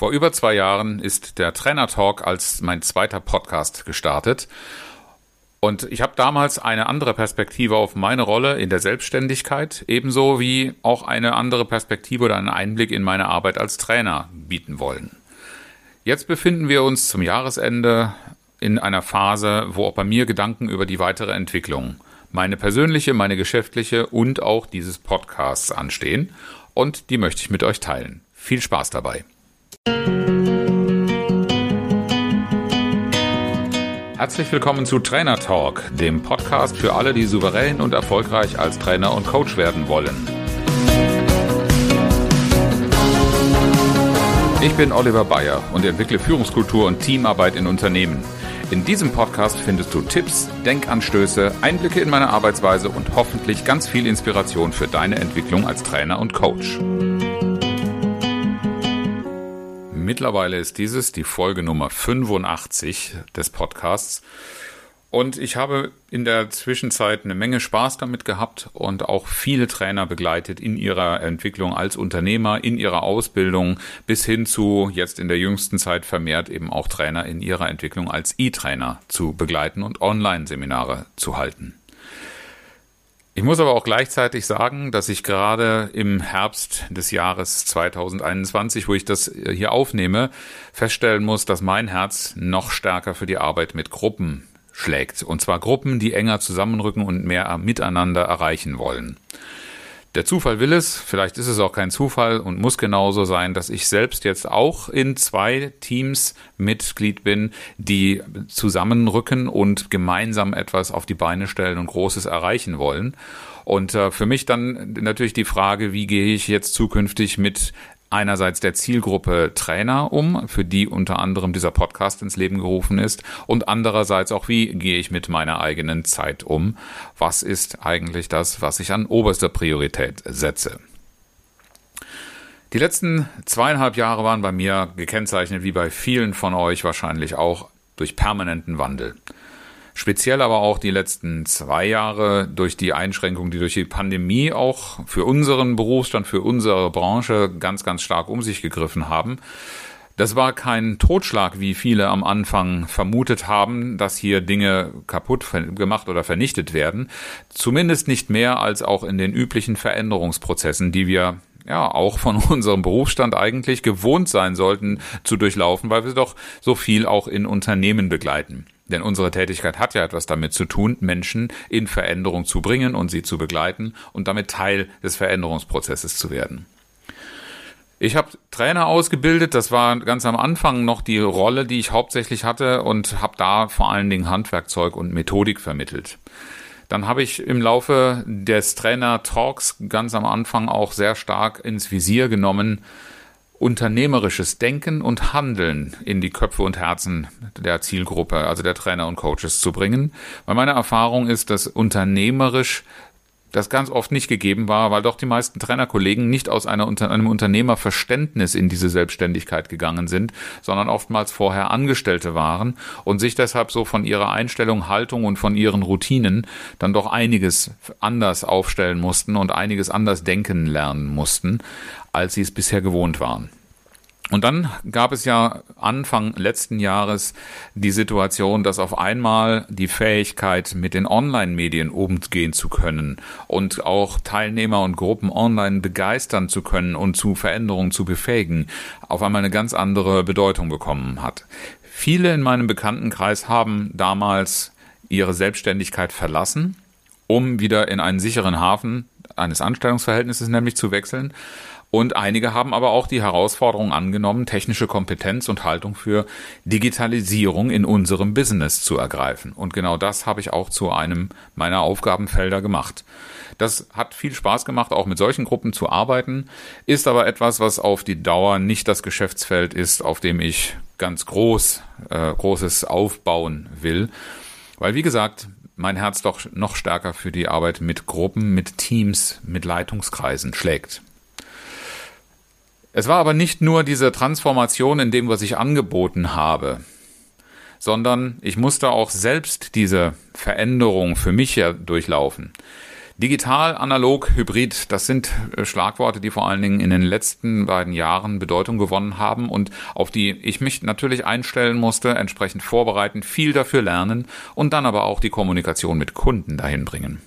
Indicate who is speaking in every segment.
Speaker 1: Vor über zwei Jahren ist der Trainer Talk als mein zweiter Podcast gestartet. Und ich habe damals eine andere Perspektive auf meine Rolle in der Selbstständigkeit, ebenso wie auch eine andere Perspektive oder einen Einblick in meine Arbeit als Trainer bieten wollen. Jetzt befinden wir uns zum Jahresende in einer Phase, wo auch bei mir Gedanken über die weitere Entwicklung, meine persönliche, meine geschäftliche und auch dieses Podcasts anstehen. Und die möchte ich mit euch teilen. Viel Spaß dabei. Herzlich willkommen zu Trainer Talk, dem Podcast für alle, die souverän und erfolgreich als Trainer und Coach werden wollen. Ich bin Oliver Bayer und entwickle Führungskultur und Teamarbeit in Unternehmen. In diesem Podcast findest du Tipps, Denkanstöße, Einblicke in meine Arbeitsweise und hoffentlich ganz viel Inspiration für deine Entwicklung als Trainer und Coach. Mittlerweile ist dieses die Folge Nummer 85 des Podcasts. Und ich habe in der Zwischenzeit eine Menge Spaß damit gehabt und auch viele Trainer begleitet in ihrer Entwicklung als Unternehmer, in ihrer Ausbildung bis hin zu jetzt in der jüngsten Zeit vermehrt eben auch Trainer in ihrer Entwicklung als E-Trainer zu begleiten und Online-Seminare zu halten. Ich muss aber auch gleichzeitig sagen, dass ich gerade im Herbst des Jahres 2021, wo ich das hier aufnehme, feststellen muss, dass mein Herz noch stärker für die Arbeit mit Gruppen schlägt. Und zwar Gruppen, die enger zusammenrücken und mehr miteinander erreichen wollen. Der Zufall will es, vielleicht ist es auch kein Zufall und muss genauso sein, dass ich selbst jetzt auch in zwei Teams Mitglied bin, die zusammenrücken und gemeinsam etwas auf die Beine stellen und Großes erreichen wollen. Und äh, für mich dann natürlich die Frage, wie gehe ich jetzt zukünftig mit einerseits der Zielgruppe Trainer um, für die unter anderem dieser Podcast ins Leben gerufen ist, und andererseits auch, wie gehe ich mit meiner eigenen Zeit um? Was ist eigentlich das, was ich an oberster Priorität setze? Die letzten zweieinhalb Jahre waren bei mir gekennzeichnet, wie bei vielen von euch wahrscheinlich auch, durch permanenten Wandel. Speziell aber auch die letzten zwei Jahre durch die Einschränkungen, die durch die Pandemie auch für unseren Berufsstand, für unsere Branche ganz, ganz stark um sich gegriffen haben. Das war kein Totschlag, wie viele am Anfang vermutet haben, dass hier Dinge kaputt gemacht oder vernichtet werden. Zumindest nicht mehr als auch in den üblichen Veränderungsprozessen, die wir ja auch von unserem Berufsstand eigentlich gewohnt sein sollten zu durchlaufen, weil wir doch so viel auch in Unternehmen begleiten. Denn unsere Tätigkeit hat ja etwas damit zu tun, Menschen in Veränderung zu bringen und sie zu begleiten und damit Teil des Veränderungsprozesses zu werden. Ich habe Trainer ausgebildet, das war ganz am Anfang noch die Rolle, die ich hauptsächlich hatte und habe da vor allen Dingen Handwerkzeug und Methodik vermittelt. Dann habe ich im Laufe des Trainer-Talks ganz am Anfang auch sehr stark ins Visier genommen, unternehmerisches Denken und Handeln in die Köpfe und Herzen der Zielgruppe, also der Trainer und Coaches zu bringen. Weil meine Erfahrung ist, dass unternehmerisch das ganz oft nicht gegeben war, weil doch die meisten Trainerkollegen nicht aus einer, einem Unternehmerverständnis in diese Selbstständigkeit gegangen sind, sondern oftmals vorher Angestellte waren und sich deshalb so von ihrer Einstellung, Haltung und von ihren Routinen dann doch einiges anders aufstellen mussten und einiges anders denken lernen mussten als sie es bisher gewohnt waren. Und dann gab es ja Anfang letzten Jahres die Situation, dass auf einmal die Fähigkeit, mit den Online-Medien umgehen zu können und auch Teilnehmer und Gruppen online begeistern zu können und zu Veränderungen zu befähigen, auf einmal eine ganz andere Bedeutung bekommen hat. Viele in meinem Bekanntenkreis haben damals ihre Selbstständigkeit verlassen, um wieder in einen sicheren Hafen eines Anstellungsverhältnisses nämlich zu wechseln und einige haben aber auch die Herausforderung angenommen, technische Kompetenz und Haltung für Digitalisierung in unserem Business zu ergreifen. Und genau das habe ich auch zu einem meiner Aufgabenfelder gemacht. Das hat viel Spaß gemacht, auch mit solchen Gruppen zu arbeiten, ist aber etwas, was auf die Dauer nicht das Geschäftsfeld ist, auf dem ich ganz groß, äh, großes aufbauen will. Weil, wie gesagt, mein Herz doch noch stärker für die Arbeit mit Gruppen, mit Teams, mit Leitungskreisen schlägt. Es war aber nicht nur diese Transformation in dem, was ich angeboten habe, sondern ich musste auch selbst diese Veränderung für mich ja durchlaufen. Digital, analog, hybrid, das sind äh, Schlagworte, die vor allen Dingen in den letzten beiden Jahren Bedeutung gewonnen haben und auf die ich mich natürlich einstellen musste, entsprechend vorbereiten, viel dafür lernen und dann aber auch die Kommunikation mit Kunden dahin bringen.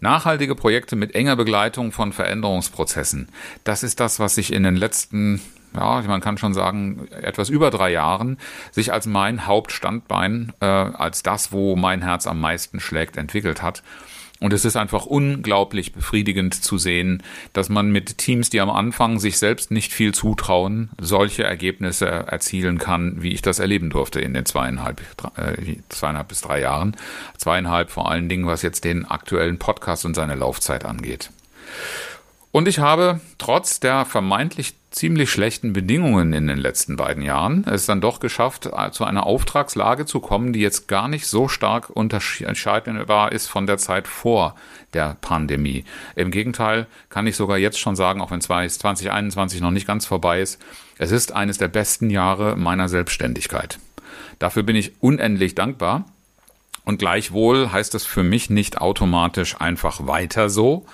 Speaker 1: Nachhaltige Projekte mit enger Begleitung von Veränderungsprozessen, das ist das, was sich in den letzten ja, man kann schon sagen, etwas über drei Jahren sich als mein Hauptstandbein, äh, als das, wo mein Herz am meisten schlägt, entwickelt hat. Und es ist einfach unglaublich befriedigend zu sehen, dass man mit Teams, die am Anfang sich selbst nicht viel zutrauen, solche Ergebnisse erzielen kann, wie ich das erleben durfte in den zweieinhalb, äh, zweieinhalb bis drei Jahren. Zweieinhalb vor allen Dingen, was jetzt den aktuellen Podcast und seine Laufzeit angeht. Und ich habe trotz der vermeintlich ziemlich schlechten Bedingungen in den letzten beiden Jahren es dann doch geschafft, äh, zu einer Auftragslage zu kommen, die jetzt gar nicht so stark unterscheidbar ist von der Zeit vor der Pandemie. Im Gegenteil kann ich sogar jetzt schon sagen, auch wenn 2021 noch nicht ganz vorbei ist, es ist eines der besten Jahre meiner Selbstständigkeit. Dafür bin ich unendlich dankbar. Und gleichwohl heißt es für mich nicht automatisch einfach weiter so,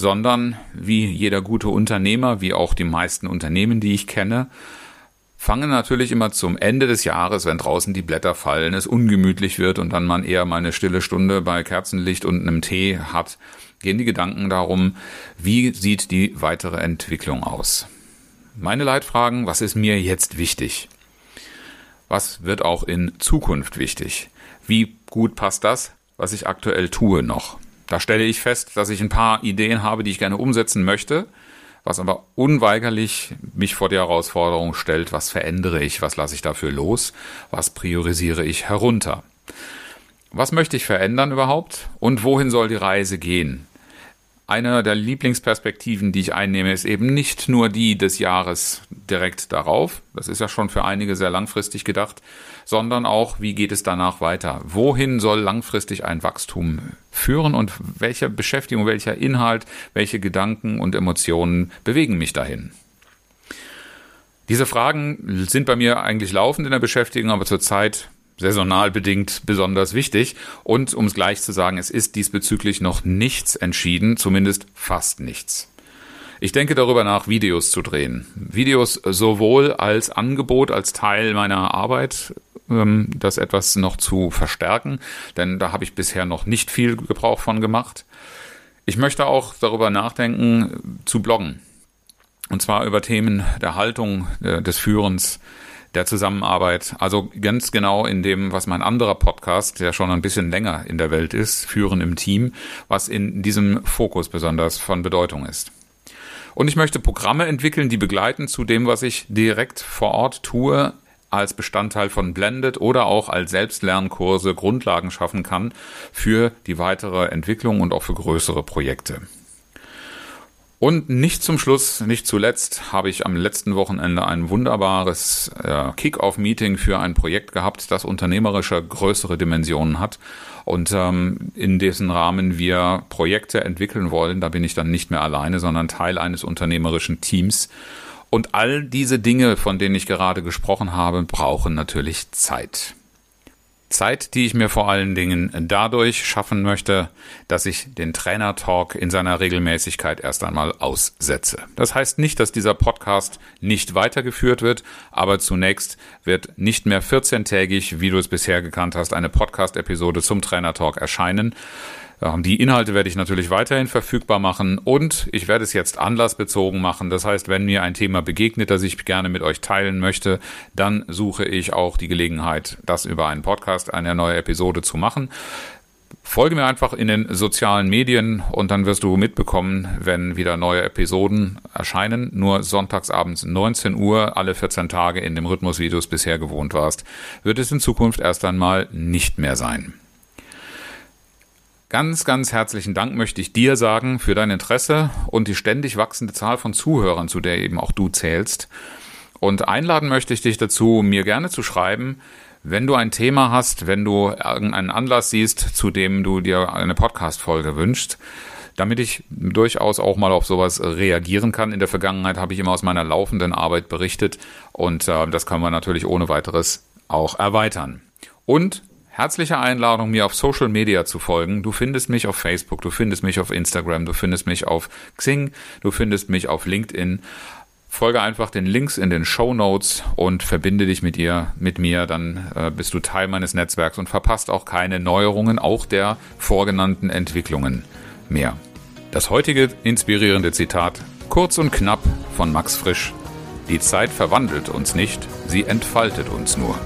Speaker 1: sondern wie jeder gute Unternehmer, wie auch die meisten Unternehmen, die ich kenne, fangen natürlich immer zum Ende des Jahres, wenn draußen die Blätter fallen, es ungemütlich wird und dann man eher mal eine stille Stunde bei Kerzenlicht und einem Tee hat, gehen die Gedanken darum, wie sieht die weitere Entwicklung aus. Meine Leitfragen, was ist mir jetzt wichtig? Was wird auch in Zukunft wichtig? Wie gut passt das, was ich aktuell tue noch? Da stelle ich fest, dass ich ein paar Ideen habe, die ich gerne umsetzen möchte, was aber unweigerlich mich vor die Herausforderung stellt, was verändere ich, was lasse ich dafür los, was priorisiere ich herunter. Was möchte ich verändern überhaupt und wohin soll die Reise gehen? Eine der Lieblingsperspektiven, die ich einnehme, ist eben nicht nur die des Jahres direkt darauf, das ist ja schon für einige sehr langfristig gedacht, sondern auch, wie geht es danach weiter? Wohin soll langfristig ein Wachstum führen und welche Beschäftigung, welcher Inhalt, welche Gedanken und Emotionen bewegen mich dahin? Diese Fragen sind bei mir eigentlich laufend in der Beschäftigung, aber zurzeit saisonal bedingt besonders wichtig. Und um es gleich zu sagen, es ist diesbezüglich noch nichts entschieden, zumindest fast nichts. Ich denke darüber nach, Videos zu drehen. Videos sowohl als Angebot, als Teil meiner Arbeit, ähm, das etwas noch zu verstärken, denn da habe ich bisher noch nicht viel Gebrauch von gemacht. Ich möchte auch darüber nachdenken, zu bloggen. Und zwar über Themen der Haltung, äh, des Führens, der Zusammenarbeit. Also ganz genau in dem, was mein anderer Podcast, der schon ein bisschen länger in der Welt ist, Führen im Team, was in diesem Fokus besonders von Bedeutung ist. Und ich möchte Programme entwickeln, die begleiten zu dem, was ich direkt vor Ort tue, als Bestandteil von Blended oder auch als Selbstlernkurse Grundlagen schaffen kann für die weitere Entwicklung und auch für größere Projekte. Und nicht zum Schluss, nicht zuletzt, habe ich am letzten Wochenende ein wunderbares äh, Kick-Off-Meeting für ein Projekt gehabt, das unternehmerische größere Dimensionen hat und ähm, in dessen Rahmen wir Projekte entwickeln wollen. Da bin ich dann nicht mehr alleine, sondern Teil eines unternehmerischen Teams. Und all diese Dinge, von denen ich gerade gesprochen habe, brauchen natürlich Zeit. Zeit, die ich mir vor allen Dingen dadurch schaffen möchte, dass ich den Trainer Talk in seiner Regelmäßigkeit erst einmal aussetze. Das heißt nicht, dass dieser Podcast nicht weitergeführt wird, aber zunächst wird nicht mehr 14-tägig, wie du es bisher gekannt hast, eine Podcast-Episode zum Trainer Talk erscheinen, die Inhalte werde ich natürlich weiterhin verfügbar machen und ich werde es jetzt anlassbezogen machen. Das heißt, wenn mir ein Thema begegnet, das ich gerne mit euch teilen möchte, dann suche ich auch die Gelegenheit, das über einen Podcast, eine neue Episode zu machen. Folge mir einfach in den sozialen Medien und dann wirst du mitbekommen, wenn wieder neue Episoden erscheinen. Nur sonntagsabends 19 Uhr, alle 14 Tage in dem Rhythmus, wie du es bisher gewohnt warst, wird es in Zukunft erst einmal nicht mehr sein. Ganz, ganz herzlichen Dank möchte ich dir sagen für dein Interesse und die ständig wachsende Zahl von Zuhörern, zu der eben auch du zählst. Und einladen möchte ich dich dazu, mir gerne zu schreiben, wenn du ein Thema hast, wenn du irgendeinen Anlass siehst, zu dem du dir eine Podcast-Folge wünschst, damit ich durchaus auch mal auf sowas reagieren kann. In der Vergangenheit habe ich immer aus meiner laufenden Arbeit berichtet und äh, das kann man natürlich ohne weiteres auch erweitern. Und Herzliche Einladung, mir auf Social Media zu folgen. Du findest mich auf Facebook, du findest mich auf Instagram, du findest mich auf Xing, du findest mich auf LinkedIn. Folge einfach den Links in den Show Notes und verbinde dich mit ihr, mit mir, dann äh, bist du Teil meines Netzwerks und verpasst auch keine Neuerungen, auch der vorgenannten Entwicklungen mehr. Das heutige inspirierende Zitat, kurz und knapp von Max Frisch. Die Zeit verwandelt uns nicht, sie entfaltet uns nur.